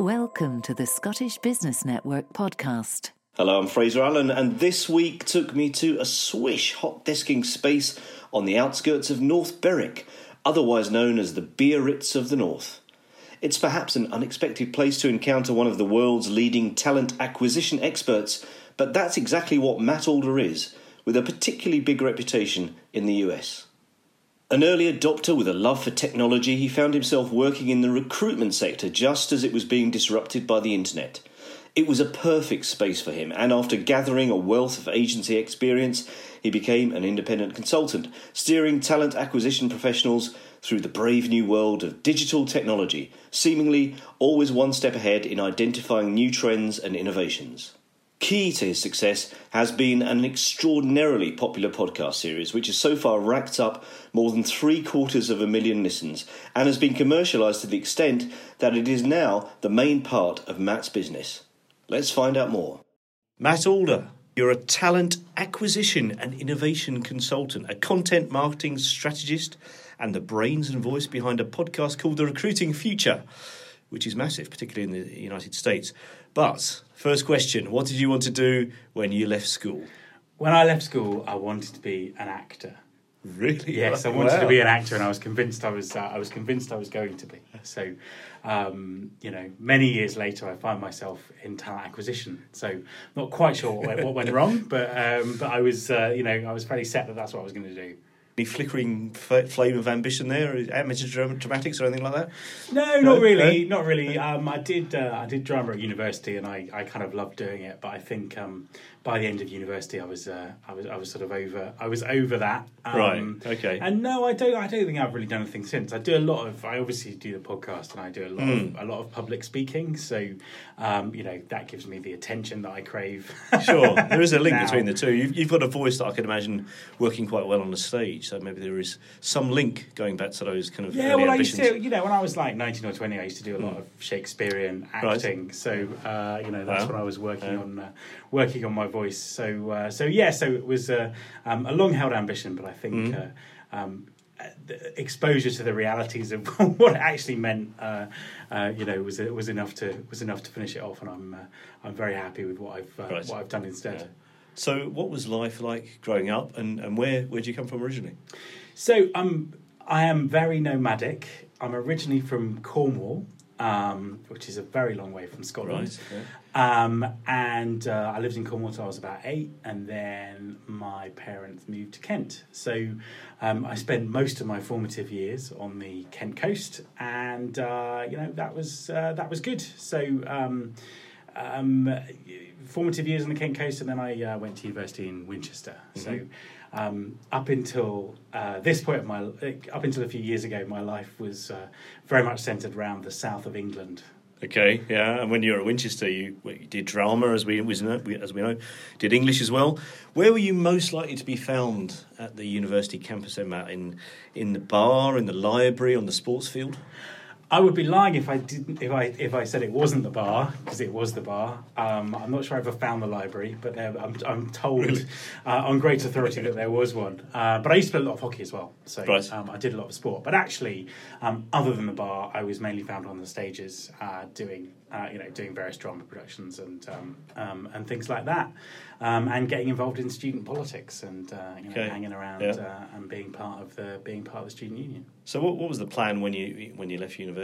Welcome to the Scottish Business Network podcast. Hello, I'm Fraser Allen, and this week took me to a swish hot desking space on the outskirts of North Berwick, otherwise known as the Biarritz of the North. It's perhaps an unexpected place to encounter one of the world's leading talent acquisition experts, but that's exactly what Matt Alder is, with a particularly big reputation in the US. An early adopter with a love for technology, he found himself working in the recruitment sector just as it was being disrupted by the internet. It was a perfect space for him, and after gathering a wealth of agency experience, he became an independent consultant, steering talent acquisition professionals through the brave new world of digital technology, seemingly always one step ahead in identifying new trends and innovations. Key to his success has been an extraordinarily popular podcast series, which has so far racked up more than three quarters of a million listens and has been commercialised to the extent that it is now the main part of Matt's business. Let's find out more. Matt Alder, you're a talent acquisition and innovation consultant, a content marketing strategist, and the brains and voice behind a podcast called The Recruiting Future, which is massive, particularly in the United States. But first question what did you want to do when you left school? When I left school, I wanted to be an actor. Really? Yes, I wanted to be an actor, and I was convinced I was. Uh, I was convinced I was going to be. So, um, you know, many years later, I find myself in talent acquisition. So, not quite sure what, what went wrong, but um, but I was, uh, you know, I was fairly set that that's what I was going to do. Any flickering f- flame of ambition there, amateur dram- dramatics or anything like that? No, not really, not really. Um, I did, uh, I did drama at university, and I, I kind of loved doing it. But I think um, by the end of university, I was, uh, I was, I was sort of over, I was over that. Um, Right, okay. And no, I don't, I don't think I've really done anything since. I do a lot of, I obviously do the podcast, and I do a lot, Hmm. of, a lot of public speaking. So, um, you know, that gives me the attention that I crave. Sure, there is a link Now. between the two. You've, you've got a voice that I can imagine working quite well on the stage, so maybe there is some link going back to those kind of Yeah, well, ambitions. I used to, you know, when I was like 19 or 20, I used to do a lot of Shakespearean acting. So, uh, you know, that's Wow. when I was working Yeah. on uh, working on my voice. So, uh, so yeah, so it was uh, um, a long held ambition, but I think uh, um, the exposure to the realities of what it actually meant, uh, uh, you know, was was enough to was enough to finish it off, and I'm uh, I'm very happy with what I've uh, Right. what I've done instead. Yeah. So, what was life like growing up, and, and where where did you come from originally? So um, I am very nomadic. I'm originally from Cornwall, um, which is a very long way from Scotland. Um, and uh, I lived in Cornwall until I was about eight, and then my parents moved to Kent. So um, I spent most of my formative years on the Kent coast, and uh, you know that was uh, that was good. So. Um, formative years on the Kent coast, and then I uh, went to university in Winchester. So, um, up until uh, this point of my, up until a few years ago, my life was uh, very much centered around the south of England. Okay, yeah. And when you were at Winchester, you, you did drama, as we, as we know, as we know, did English as well. Where were you most likely to be found at the university campus? In in the bar, in the library, on the sports field? I would be lying if I didn't if I if I said it wasn't the bar because it was the bar. Um, I'm not sure I ever found the library, but there, I'm I'm told uh, on great authority that there was one. Uh, but I used to play a lot of hockey as well, so Right. um, I did a lot of sport. But actually, um, other than the bar, I was mainly found on the stages uh, doing uh, you know doing various drama productions and um, um, and things like that, um, and getting involved in student politics and uh, you know, Okay. hanging around Yeah. uh, and being part of the being part of the student union. So, what, what was the plan when you when you left university?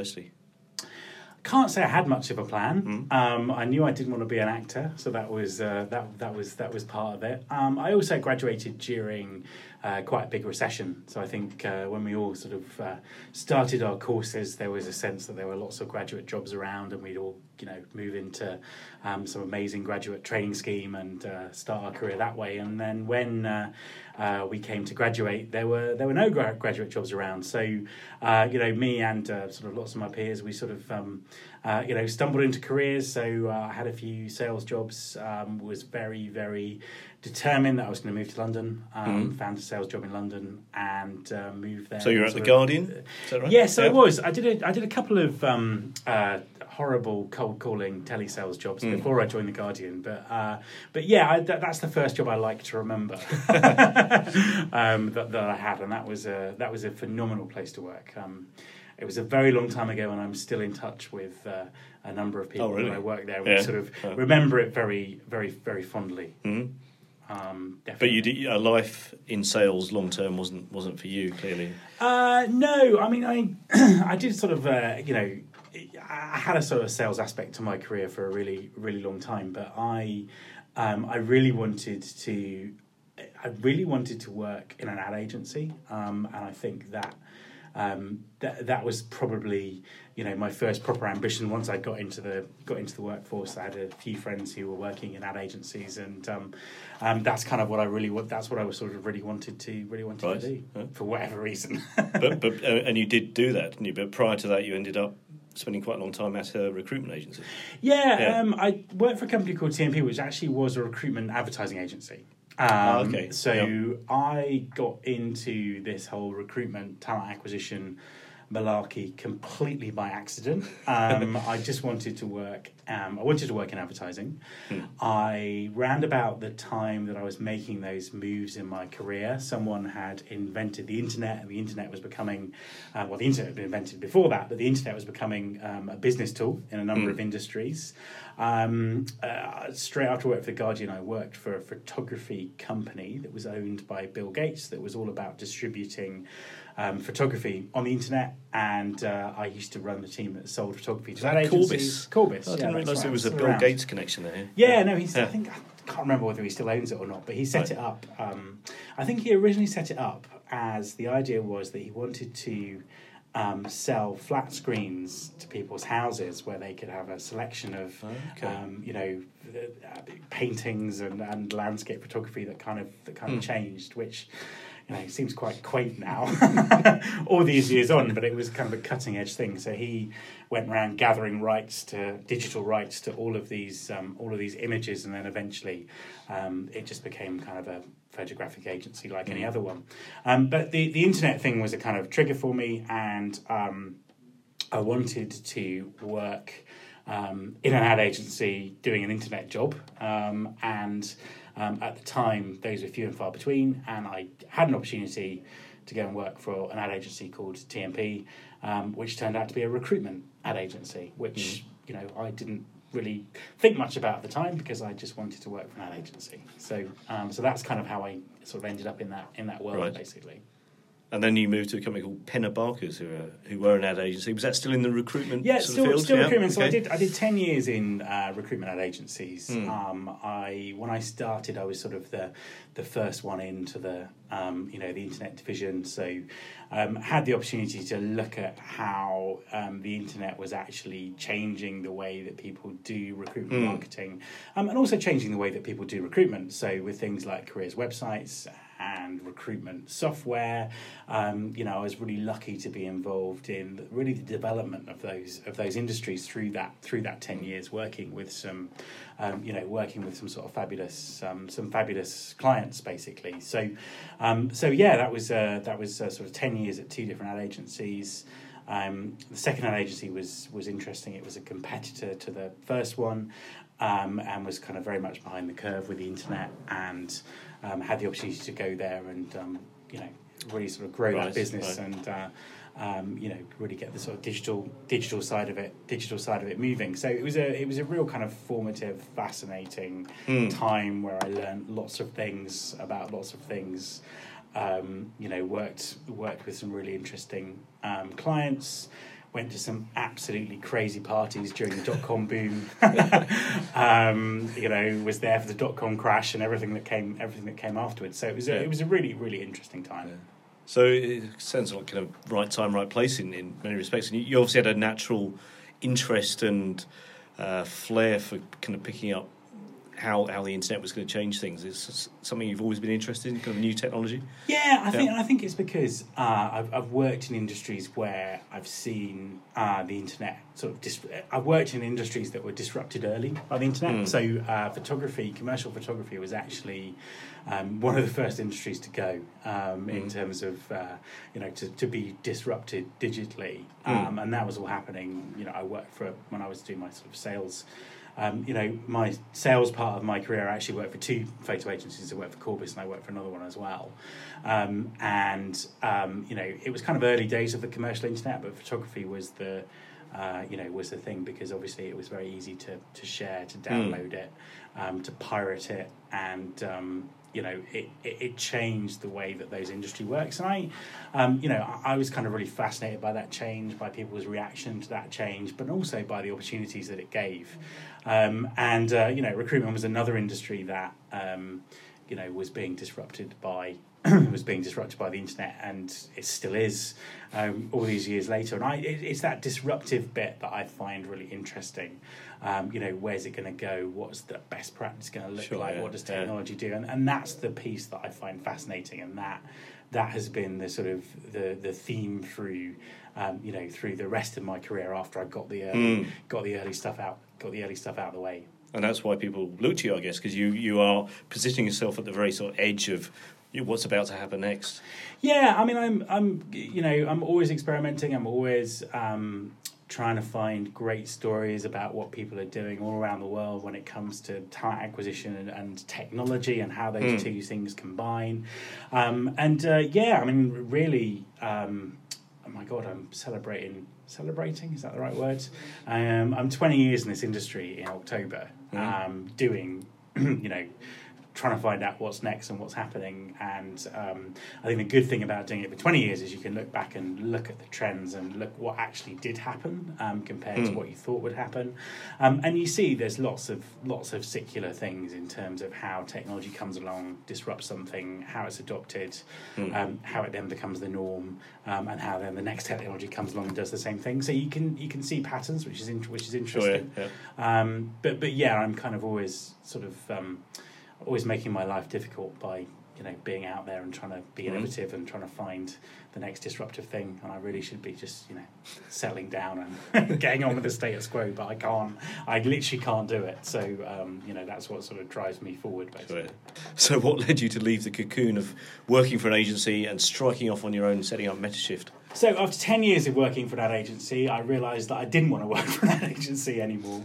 Can't say I had much of a plan. Mm. Um, I knew I didn't want to be an actor, so that was uh, that that was that was part of it. Um, I also graduated during uh, quite a big recession, so I think uh, when we all sort of uh, started our courses, there was a sense that there were lots of graduate jobs around, and we'd all you know move into um, some amazing graduate training scheme and uh, start our career that way. And then when uh, uh, we came to graduate, there were there were no gra- graduate jobs around. So you know, me and sort of lots of my peers, we sort of um, you know stumbled into careers. So I had a few sales jobs. Um, was very very determined that I was going to move to London. Um, Found a sales job in London and uh, moved there. Mm-hmm. So you're at the of- Guardian, is that right? Yes, I Yeah. was. I did a, I did a couple of um, uh, horrible cold calling telesales jobs Hmm. before I joined the Guardian, but uh, but yeah, I, that, that's the first job I like to remember um, that, that I had, and that was a that was a phenomenal place to work. Um, it was a very long time ago, and I'm still in touch with uh, a number of people Oh, really? when I worked there. Yeah. We sort of Oh. remember it very, very, very fondly. Mhm. Um, But you did, a life in sales long term wasn't wasn't for you clearly. Uh, no, I mean, I I did sort of, uh, you know, I had a sort of sales aspect to my career for a really, really long time, but I, um, I really wanted to, I really wanted to work in an ad agency, um, and I think that. Um, that that was probably you know my first proper ambition. Once I got into the got into the workforce, I had a few friends who were working in ad agencies, and um, um, that's kind of what I really that's what I was sort of really wanted to really wanted Right. to do Yeah. for whatever reason. but but uh, and you did do that, didn't you? But prior to that, you ended up spending quite a long time at a recruitment agency. Yeah, Yeah. Um, I worked for a company called TMP, which actually was a recruitment advertising agency. Um, Ah, okay. So Yeah. I got into this whole recruitment talent acquisition malarkey completely by accident. Um, I just wanted to work. Um, I wanted to work in advertising. Hmm. I round about the time that I was making those moves in my career, someone had invented the internet, and the internet was becoming uh, well, the internet had been invented before that, but the internet was becoming um, a business tool in a number Hmm. of industries. Um, uh, straight after I worked for the Guardian, I worked for a photography company that was owned by Bill Gates that was all about distributing um, photography on the internet, and uh, I used to run the team that sold photography to that ad agencies. Corbis? Corbis. I yeah, didn't that's realise right, there was a Bill around. Gates connection there. Yeah, no, he's. I think I can't remember whether he still owns it or not, but he set Right. it up. Um, I think he originally set it up as the idea was that he wanted to um, sell flat screens to people's houses where they could have a selection of, Okay. um, you know, uh, paintings and, and landscape photography that kind of that kind Hmm. of changed, which. You know, seems quite quaint now, all these years on, but it was kind of a cutting edge thing. So he went around gathering rights to digital rights to all of these um, all of these images, and then eventually um, it just became kind of a photographic agency like any other one. Um, but the the internet thing was a kind of trigger for me, and um, I wanted to work um, in an ad agency doing an internet job, um, and um, at the time those were few and far between, and I had an opportunity to go and work for an ad agency called TMP, um, which turned out to be a recruitment ad agency, which you know I didn't really think much about at the time because I just wanted to work for an ad agency. So um, so that's kind of how I sort of ended up in that in that world Right. basically. And then you moved to a company called Penna Barkers, who are, who were an ad agency. Was that still in the recruitment? Yeah, still, still Yeah, recruitment. So I did I did ten years in uh, recruitment ad agencies. Hmm. Um, I when I started, I was sort of the the first one into the um, you know the internet division. So um, had the opportunity to look at how um, the internet was actually changing the way that people do recruitment Hmm. marketing, um, and also changing the way that people do recruitment. So with things like careers websites and recruitment software. Um, you know, I was really lucky to be involved in really the development of those of those industries through that through that ten years, working with some, um, you know, working with some sort of fabulous um, some fabulous clients, basically. So, um, so yeah, that was uh, that was uh, sort of ten years at two different ad agencies. Um, the second ad agency was was interesting. It was a competitor to the first one, um, and was kind of very much behind the curve with the internet, and um, had the opportunity to go there and um, you know really sort of grow Right, that business right. and uh, um, you know really get the sort of digital digital side of it digital side of it moving. So it was a it was a real kind of formative, fascinating Hmm. time where I learned lots of things about lots of things. Um, you know, worked worked with some really interesting um, clients. Went to some absolutely crazy parties during the dot com boom. um, you know, was there for the dot com crash and everything that came everything that came afterwards. So it was a, Yeah. it was a really really interesting time. So it sounds like kind of right time, right place in, in many respects. And you, you obviously had a natural interest and uh, flair for kind of picking up how how the internet was going to change things. Is something you've always been interested in, kind of new technology. Yeah, I think I think it's because uh, I've I've worked in industries where I've seen uh, the internet sort of. Dis- I've worked in industries that were disrupted early by the internet. Mm. So uh, photography, commercial photography, was actually um, one of the first industries to go um, mm. in terms of uh, you know to, to be disrupted digitally, mm. um, mm. and that was all happening. You know, I worked for when I was doing my sort of sales. Um, you know, my sales part of my career, I actually worked for two photo agencies. I worked for Corbis and I worked for another one as well. Um, and, um, you know, it was kind of early days of the commercial internet, but photography was the, uh, you know, was the thing because obviously it was very easy to, to share, to download mm. it, um, to pirate it, and um, you know, it, it, it, changed the way that those industry works. And I, um, you know, I, I, was kind of really fascinated by that change, by people's reaction to that change, but also by the opportunities that it gave. Um, and, uh, you know, recruitment was another industry that, um, you know, was being disrupted by was being disrupted by the internet, and it still is um, all these years later. And I, it, it's that disruptive bit that I find really interesting. Um, you know, where's it going to go? What's the best practice going to look sure, like? Yeah, what does technology yeah. do? And, and that's the piece that I find fascinating, and that that has been the sort of the the theme through um, you know through the rest of my career after I got the early, mm. got the early stuff out got the early stuff out of the way. And that's why people look to you, I guess, because you, you are positioning yourself at the very sort of edge of what's about to happen next. Yeah, I mean, I'm, I'm, you know, I'm always experimenting. I'm always um, trying to find great stories about what people are doing all around the world when it comes to talent acquisition and, and technology and how those mm. two things combine. Um, and uh, yeah, I mean, really, um, oh my god, I'm celebrating. Celebrating is that the right word? Um, I'm 20 years in this industry in October, mm. doing, you know trying to find out what's next and what's happening. And um, I think the good thing about doing it for 20 years is you can look back and look at the trends and look what actually did happen um, compared mm. to hmm. what you thought would happen. Um, and you see there's lots of lots of secular things in terms of how technology comes along, disrupts something, how it's adopted, mm. how it then becomes the norm, um, and how then the next technology comes along and does the same thing. So you can you can see patterns, which is in, which is interesting. Sure, yeah. Um, but but yeah, I'm kind of always sort of always making my life difficult by you know being out there and trying to be mm-hmm. innovative and trying to find the next disruptive thing and I really should be just you know settling down and getting on with the status quo but I can't I literally can't do it. So um, you know that's what sort of drives me forward basically. So what led you to leave the cocoon of working for an agency and striking off on your own setting up MetaShift? So after 10 years of working for that agency, I realised that I didn't want to work for that agency anymore.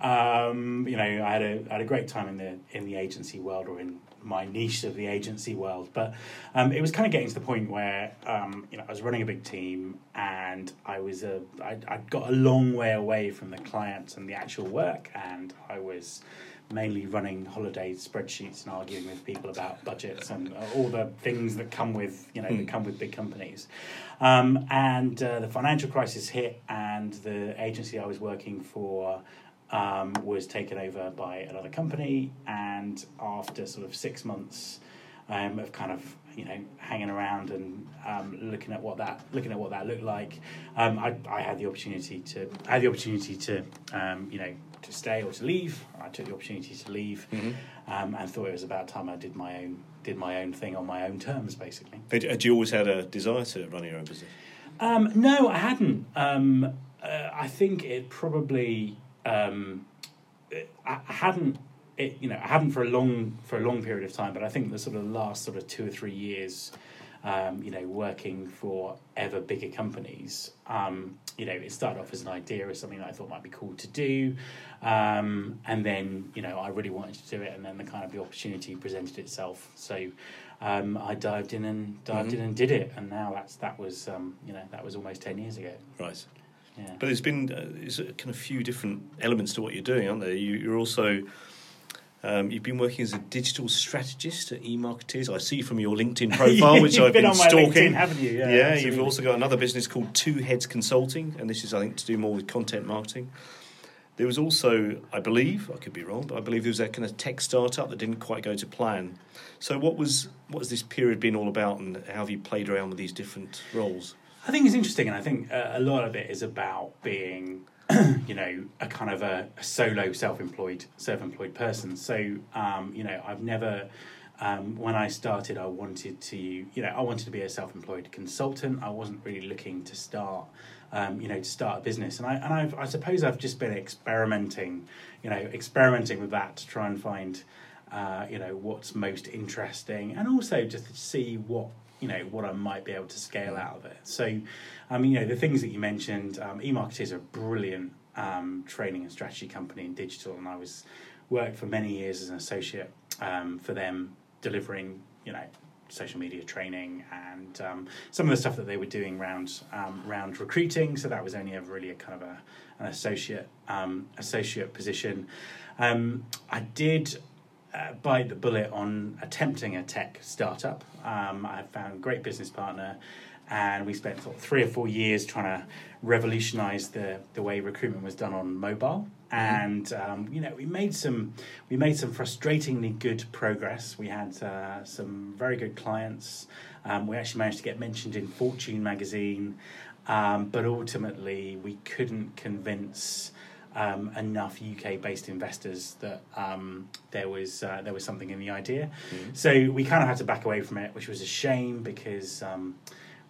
Um, you know, I had, a, I had a great time in the, in the agency world or in my niche of the agency world. But um, it was kind of getting to the point where, um, you know, I was running a big team and I was a, I, I got a long way away from the clients and the actual work and I was mainly running holiday spreadsheets and arguing with people about budgets and all the things that come with you know mm. that hmm. come with big companies. Um, and uh, the financial crisis hit, and the agency I was working for. Um, was taken over by another company, and after sort of six months um, of kind of you know hanging around and um, looking at what that looking at what that looked like, um, I, I had the opportunity to I had the opportunity to um, you know to stay or to leave. I took the opportunity to leave, mm-hmm. um, and thought it was about time I did my own did my own thing on my own terms, basically. Had you always had a desire to run your own business? Um, no, I hadn't. Um, uh, I think it probably um, I hadn't. It, you know, I hadn't for a long for a long period of time, but I think the sort of last sort of two or three years um, you know, working for ever bigger companies. Um, you know, it started off as an idea, as something that I thought might be cool to do, um, and then you know I really wanted to do it, and then the kind of the opportunity presented itself. So um, I dived in and dived mm-hmm. in and did it, and now that's that was um, you know that was almost ten years ago. Right. Yeah. But there's been uh, there's kind of few different elements to what you're doing, aren't there? You, you're also um, you've been working as a digital strategist at eMarketeers. I see from your LinkedIn profile, which I've been, been stalking. LinkedIn, haven't you? Yeah, yeah you've also got another business called Two Heads Consulting, and this is, I think, to do more with content marketing. There was also, I believe, I could be wrong, but I believe there was a kind of tech startup that didn't quite go to plan. So, what was what has this period been all about, and how have you played around with these different roles? I think it's interesting, and I think uh, a lot of it is about being you know, a kind of a, a solo self-employed self-employed person. So, um, you know, I've never. Um, when I started, I wanted to, you know, I wanted to be a self-employed consultant. I wasn't really looking to start, um, you know, to start a business. And I and I've, I suppose I've just been experimenting, you know, experimenting with that to try and find, uh, you know, what's most interesting, and also just to see what you know what I might be able to scale out of it. So, I mean, you know, the things that you mentioned, um, eMarketeers are a brilliant um, training and strategy company in digital, and I was worked for many years as an associate um, for them, delivering you know social media training and um, some of the stuff that they were doing around um, around recruiting. So that was only ever really a kind of a, an associate um, associate position. Um, I did uh, bite the bullet on attempting a tech startup. Um, I found a great business partner, and we spent sort of three or four years trying to revolutionise the the way recruitment was done on mobile. And um, you know, we made some we made some frustratingly good progress. We had uh, some very good clients. Um, we actually managed to get mentioned in Fortune magazine, um, but ultimately we couldn't convince um, enough UK-based investors that um, there was uh, there was something in the idea. So we kind of had to back away from it, which was a shame because um,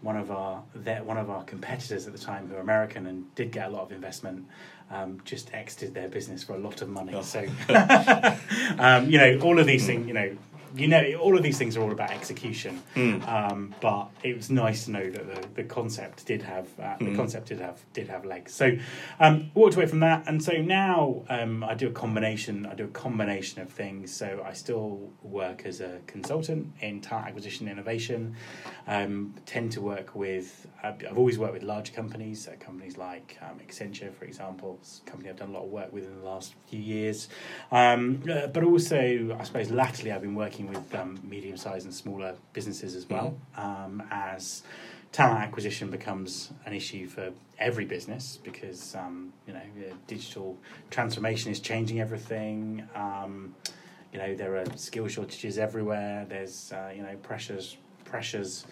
one of our their, one of our competitors at the time, who were American and did get a lot of investment, um, just exited their business for a lot of money. So um, you know, all of these things, you know. You know, all of these things are all about execution, um, but it was nice to know that the, the concept did have uh, the concept did have did have legs. So um, walked away from that, and so now um, I do a combination. I do a combination of things. So I still work as a consultant in talent acquisition innovation. Um, tend to work with. I've always worked with large companies, so companies like um, Accenture, for example, it's a company I've done a lot of work with in the last few years. Um, uh, but also, I suppose latterly I've been working with um, medium-sized and smaller businesses as well um, as talent acquisition becomes an issue for every business because um, you know digital transformation is changing everything. Um, you know there are skill shortages everywhere. There's uh, you know pressures pressures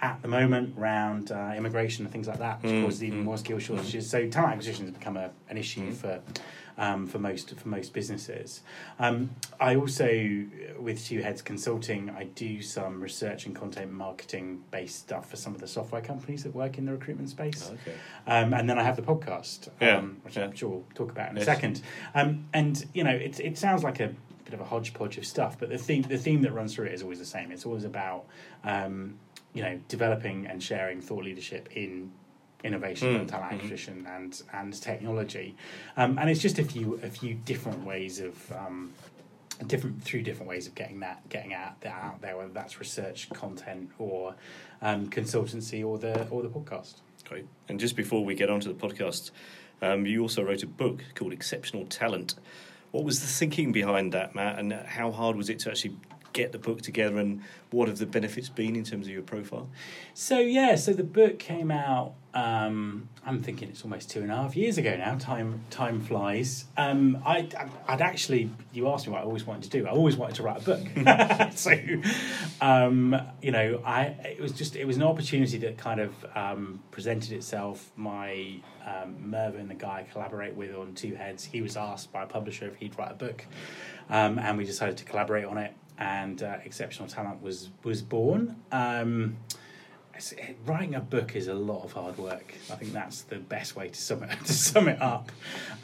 at the moment around uh, immigration and things like that, which causes even more skill shortages. So talent acquisition has become a, an issue for. Um, for most for most businesses, um, I also with Two Heads Consulting, I do some research and content marketing based stuff for some of the software companies that work in the recruitment space. Okay. Um, and then I have the podcast, Yeah, um, which yeah. I'm sure we'll talk about in a second. Um, and you know, it it sounds like a bit of a hodgepodge of stuff, but the theme the theme that runs through it is always the same. It's always about um, you know developing and sharing thought leadership in innovation Mm, and talent mhm. acquisition and and technology, um, and it's just a few a few different ways of. Um, different through different ways of getting that getting out that out there whether that's research content or um, consultancy or the or the podcast Great. And just before we get on to the podcast, um, you also wrote a book called Exceptional Talent. What was the thinking behind that, Matt, and how hard was it to actually get the book together, and what have the benefits been in terms of your profile? So yeah, so the book came out. Um, I'm thinking it's almost two and a half years ago now. Time time flies. Um, I I'd actually you asked me what I always wanted to do. I always wanted to write a book. so um, you know, I it was just it was an opportunity that kind of um, presented itself. My um, Mervyn, the guy I collaborate with on Two Heads, he was asked by a publisher if he'd write a book, um, and we decided to collaborate on it. And uh, Exceptional Talent was was born. Um, writing a book is a lot of hard work. I think that's the best way to sum it to sum it up.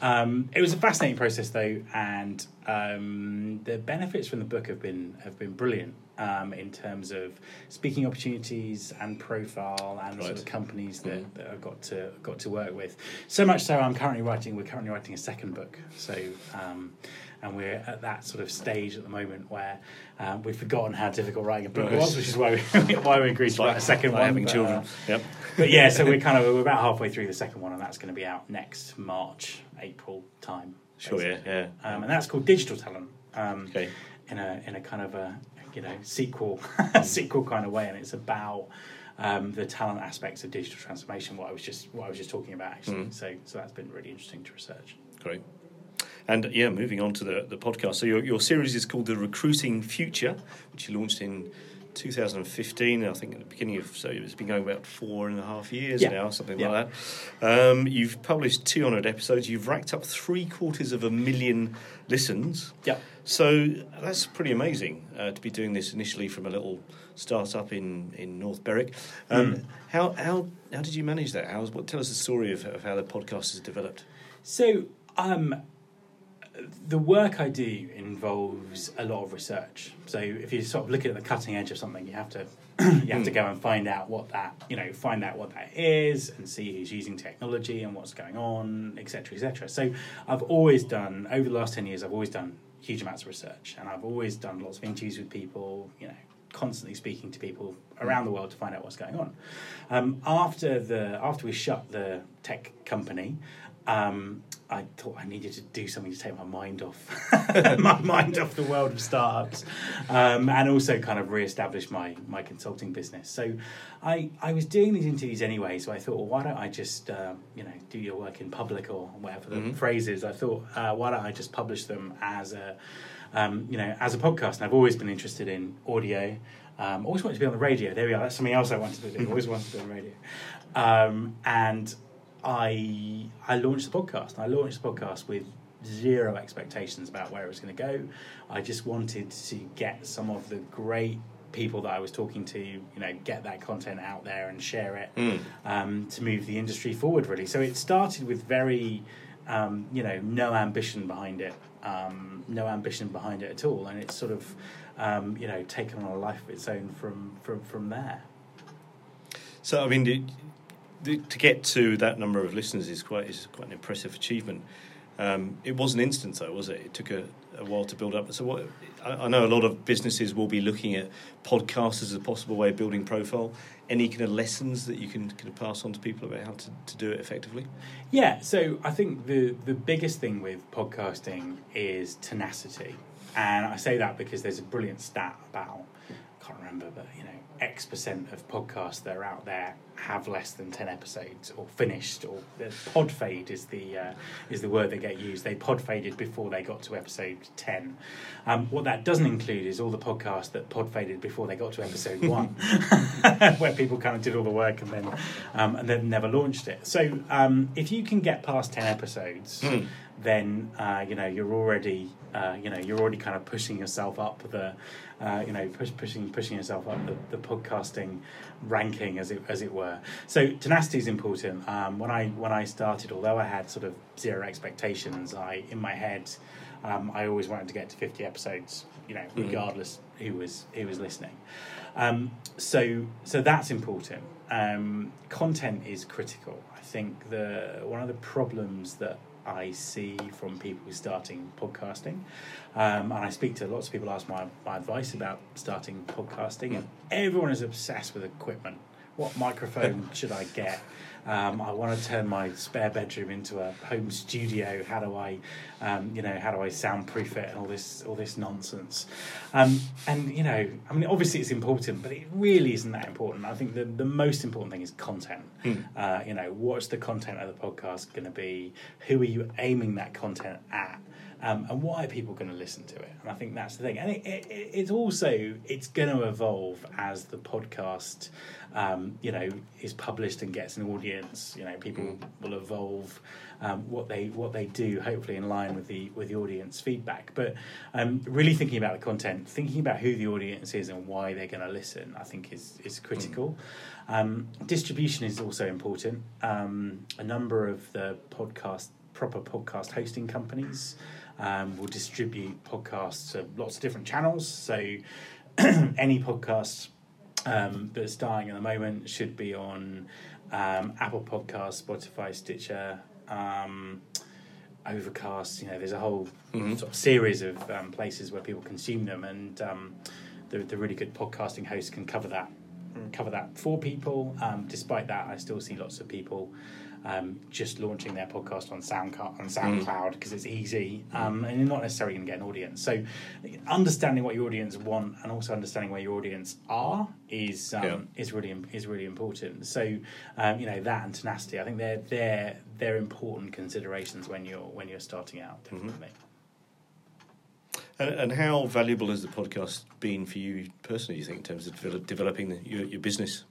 Um, it was a fascinating process though, and um, the benefits from the book have been have been brilliant um, in terms of speaking opportunities and profile and the sort of companies that, Mhm. that I've got to got to work with. So much so, I'm currently writing. We're currently writing a second book. So. And we're at that sort of stage at the moment where um, we've forgotten how difficult writing a book was, which is why we, why we agreed to write a second like one. having but, children. uh, yep. but yeah, so we're kind of we're about halfway through the second one, and that's going to be out next March, April time. Sure. Yeah. Yeah. Um, and that's called Digital Talent. Um, Okay. in a in a kind of a you know sequel sequel kind of way, and it's about um, the talent aspects of digital transformation. What I was just what I was just talking about actually. Mm. So so that's been really interesting to research. Great. And yeah, moving on to the, the podcast. So your, your series is called The Recruiting Future, which you launched in 2015. I think at the beginning of so it's been going about four and a half years Yeah. now, something Yeah. like that. Um, you've published 200 episodes. You've racked up three quarters of a million listens. Yeah. So that's pretty amazing uh, to be doing this initially from a little startup in, in North Berwick. Um, Mm. How how how did you manage that? How what tell us the story of, of how the podcast has developed? So, um, the work I do involves a lot of research. So, if you're sort of looking at the cutting edge of something, you have to you have to go and find out what that you know find out what that is and see who's using technology and what's going on, etc., etc. So, I've always done over the last ten years. I've always done huge amounts of research, and I've always done lots of interviews with people. You know. Constantly speaking to people around the world to find out what's going on. Um, after the after we shut the tech company, um, I thought I needed to do something to take my mind off my mind off the world of startups, um, and also kind of re-establish my my consulting business. So, I I was doing these interviews anyway. So I thought, well, why don't I just uh, you know do your work in public or whatever the Mhm. phrase is? I thought, uh, why don't I just publish them as a um, you know as a podcast? And I've always been interested in audio. Um, always wanted to be on the radio. There we are. That's something else I wanted to do. always wanted to be on radio. Um, and I I launched the podcast. I launched the podcast with zero expectations about where it was going to go. I just wanted to get some of the great people that I was talking to, you know, get that content out there and share it Mm. um, to move the industry forward. Really, so it started with very, um, you know, no ambition behind it, um, no ambition behind it at all, and it's sort of, um, you know, taken on a life of its own from from from there. So I mean, the, to get to that number of listeners is quite is quite an impressive achievement. Um, it was an instant, though, was it? It took a, a while to build up. So, what I, I know a lot of businesses will be looking at podcasts as a possible way of building profile. Any kind of lessons that you can kind of pass on to people about how to, to do it effectively? Yeah, so I think the the biggest thing with podcasting is tenacity, and I say that because there's a brilliant stat about I can't remember, but you know, X percent of podcasts that are out there have less than ten episodes or finished, or the pod fade is the uh, is the word they get used. They pod faded before they got to episode ten. Um, what that doesn't include is all the podcasts that pod faded before they got to episode one, where people kind of did all the work and then um, and then never launched it. So um, if you can get past ten episodes, Mm. then uh, you know you're already uh, you know you're already kind of pushing yourself up the uh, you know push, pushing pushing yourself up the, the podcasting ranking as it as it were. So tenacity is important. Um, when I when I started, although I had sort of zero expectations, I in my head um, I always wanted to get to 50 episodes. You know, Mhm. regardless who was who was listening. Um, so so that's important. Um, content is critical. I think the one of the problems that I see from people starting podcasting, um, and I speak to lots of people ask my, my advice about starting podcasting, and everyone is obsessed with equipment. What microphone should I get? Um, I want to turn my spare bedroom into a home studio. How do I, um, you know, how do I soundproof it and all this, all this nonsense? Um, and you know, I mean, obviously it's important, but it really isn't that important. I think the the most important thing is content. Mm. Uh, you know, what's the content of the podcast going to be? Who are you aiming that content at? Um, and why are people going to listen to it? And I think that's the thing. And it, it, it's also it's going to evolve as the podcast, um, you know, is published and gets an audience. You know, people will evolve um, what they what they do, hopefully in line with the with the audience feedback. But um, really thinking about the content, thinking about who the audience is and why they're going to listen, I think is is critical. Um, distribution is also important. Um, a number of the podcast proper podcast hosting companies um, will distribute podcasts to lots of different channels. So any podcast um, that's dying at the moment should be on um, Apple Podcasts, Spotify, Stitcher, um, Overcast. You know, there's a whole Mhm. sort of series of um, places where people consume them, and um, the, the really good podcasting hosts can cover that cover that for people. Um, despite that, I still see lots of people um, just launching their podcast on SoundCloud on SoundCloud because it's easy um, and you're not necessarily going to get an audience. So, understanding what your audience want and also understanding where your audience are is um, Yeah. is really is really important. So, um, you know that and tenacity. I think they're they're they're important considerations when you're when you're starting out. Definitely. And, and how valuable has the podcast been for you personally? You think in terms of develop, developing the, your, your business?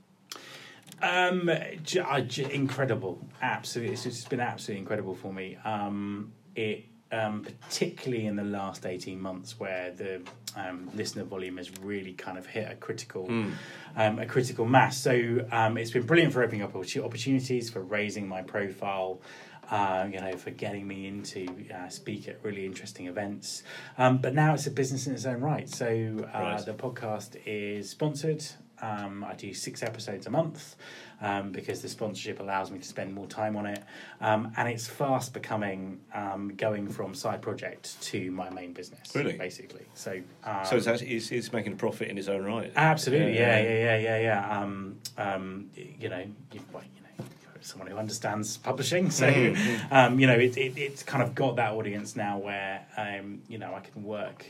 Um, j- j- incredible, absolutely. It's just been absolutely incredible for me. Um, it um, particularly in the last eighteen months, where the um, listener volume has really kind of hit a critical, um, a critical mass. So um, it's been brilliant for opening up opportunities, for raising my profile. Uh, you know, for getting me into uh, speak at really interesting events, um, but now it's a business in its own right. So uh, Right. the podcast is sponsored. Um, I do six episodes a month um, because the sponsorship allows me to spend more time on it, um, and it's fast becoming um, going from side project to my main business. Really? basically. So, um, So it's, actually, it's, it's making a profit in its own right. Absolutely, yeah, Yeah, yeah, yeah, yeah, yeah. Um, um, you know, you, well, you know, you're someone who understands publishing, so Mm-hmm. um, you know, it, it, it's kind of got that audience now where um, you know I can work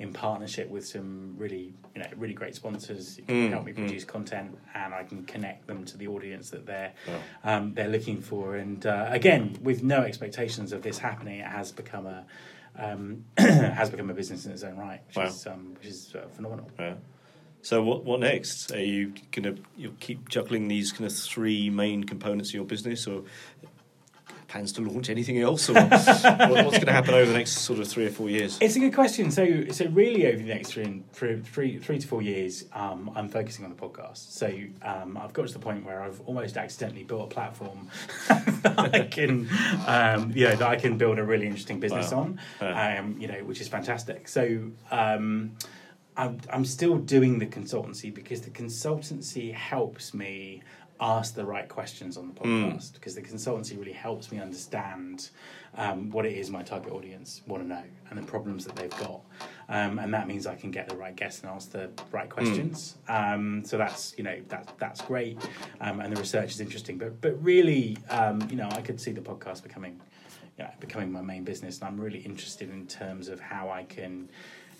in partnership with some really, you know, really great sponsors who can Mm, help me mm. produce content, and I can connect them to the audience that they're Wow. um, they're looking for. And uh, again, with no expectations of this happening, it has become a um, has become a business in its own right, which Wow. is um, which is uh, phenomenal. Yeah. So what what next? Are you going to you keep juggling these kind of three main components of your business, or plans to launch anything else, or what, what's going to happen over the next sort of three or four years? It's a good question. So, so really, over the next three, three, three, three to four years, um, I'm focusing on the podcast. So, um, I've got to the point where I've almost accidentally built a platform that I can, um, you know, that I can build a really interesting business Wow. on. Yeah. Um, you know, which is fantastic. So, um, I'm, I'm still doing the consultancy because the consultancy helps me ask the right questions on the podcast because the consultancy really helps me understand um, what it is my target audience want to know and the problems that they've got. Um, and that means I can get the right guests and ask the right questions. Um, so that's you know that that's great um, and the research is interesting. But but really um, you know I could see the podcast becoming you know, becoming my main business and I'm really interested in terms of how I can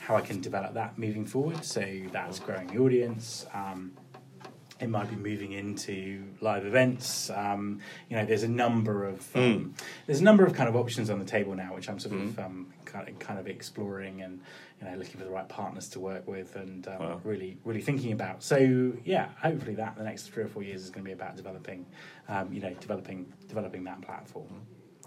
how I can develop that moving forward so that's growing the audience um, it might be moving into live events. Um, you know, there's a number of um, there's a number of kind of options on the table now, which I'm sort of um, kind of kind of exploring and you know looking for the right partners to work with and um, Wow. really really thinking about. So yeah, hopefully that the next three or four years is going to be about developing, um, you know, developing developing that platform.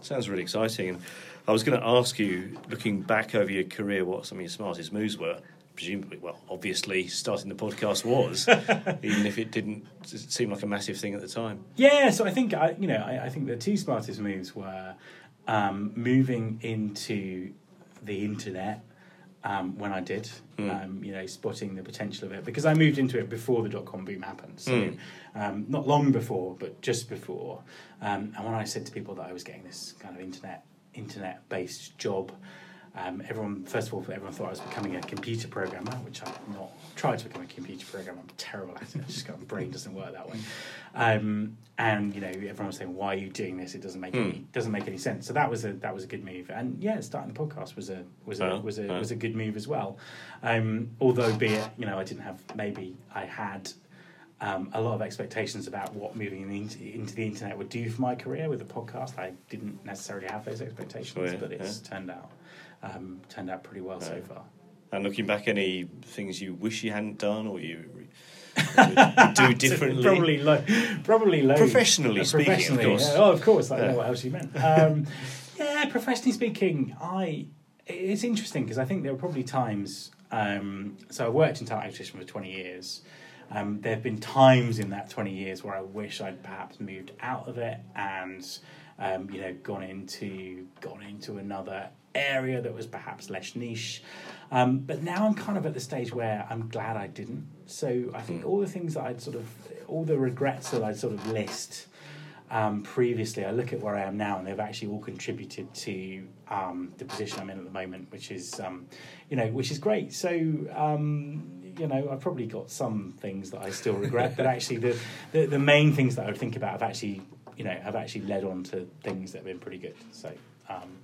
Sounds really exciting. And I was going to ask you, looking back over your career, what some of your smartest moves were. Presumably, well, obviously, starting the podcast was, even if it didn't seem like a massive thing at the time. Yeah, so I think I, you know, I, I think the two smartest moves were um, moving into the internet um, when I did, um, you know, spotting the potential of it because I moved into it before the dot com boom happened. So um, not long before, but just before. Um, and when I said to people that I was getting this kind of internet internet based job. Um, everyone, first of all, everyone thought I was becoming a computer programmer, which I'm not. Tried to become a computer programmer. I'm terrible at it. I just got my brain doesn't work that way. Um, and you know, everyone was saying, "Why are you doing this? It doesn't make any doesn't make any sense." So that was a that was a good move. And yeah, starting the podcast was a was a was a was a good move as well. Um, although, be it you know, I didn't have maybe I had. Um, a lot of expectations about what moving in the, int- into the internet would do for my career with the podcast. I didn't necessarily have those expectations, Oh, yeah, but it's turned out um, turned out pretty well so far. And looking back, any things you wish you hadn't done or you do differently? Probably low. Probably low. Professionally speaking, of course. yeah. Oh, of course. I don't Yeah. know what else you meant. Um, yeah, professionally speaking, I. It's interesting because I think there were probably times. Um, so I worked in talent acquisition for twenty years. Um, there have been times in that twenty years where I wish I'd perhaps moved out of it and, um, you know, gone into gone into another area that was perhaps less niche. Um, but now I'm kind of at the stage where I'm glad I didn't. So I think all the things that I'd sort of, all the regrets that I'd sort of list um, previously, I look at where I am now, and they've actually all contributed to um, the position I'm in at the moment, which is, um, you know, which is great. So um, you know, I've probably got some things that I still regret, but actually, the, the, the main things that I would think about have actually, you know, have actually led on to things that have been pretty good. So, um,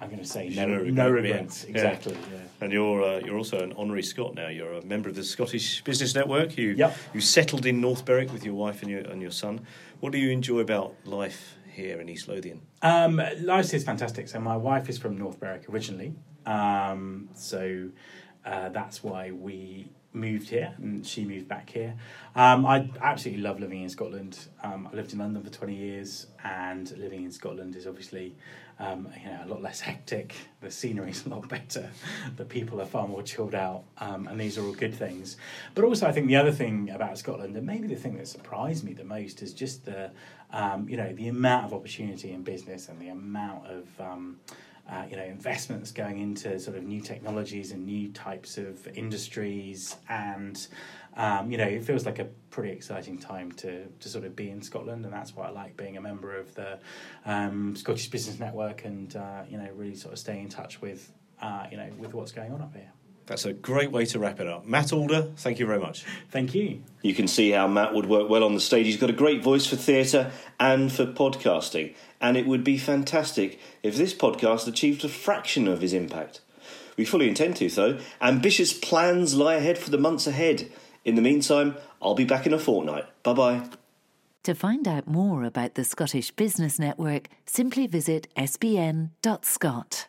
I'm going to say no, no, regret, no regrets. Yeah. Exactly. Yeah. And you're uh, you're also an honorary Scot now. You're a member of the Scottish Business Network. You yep. you settled in North Berwick with your wife and your and your son. What do you enjoy about life here in East Lothian? Um, life is fantastic. So my wife is from North Berwick originally. Um, so uh, that's why we moved here and she moved back here. Um, I absolutely love living in Scotland. Um, I lived in London for 20 years, and living in Scotland is obviously um, you know, a lot less hectic. The scenery is a lot better. The people are far more chilled out, um, and these are all good things. But also, I think the other thing about Scotland, and maybe the thing that surprised me the most, is just the um, you know the amount of opportunity in business and the amount of um, uh, you know investments going into sort of new technologies and new types of industries and um, you know it feels like a pretty exciting time to, to sort of be in Scotland and that's why I like being a member of the um, Scottish Business Network and uh, you know really sort of staying in touch with uh, you know with what's going on up here. That's a great way to wrap it up. Matt Alder, thank you very much. Thank you. You can see how Matt would work well on the stage. He's got a great voice for theatre and for podcasting, and it would be fantastic if this podcast achieved a fraction of his impact. We fully intend to, though. Ambitious plans lie ahead for the months ahead. In the meantime, I'll be back in a fortnight. Bye bye. To find out more about the Scottish Business Network, simply visit sbn.scot.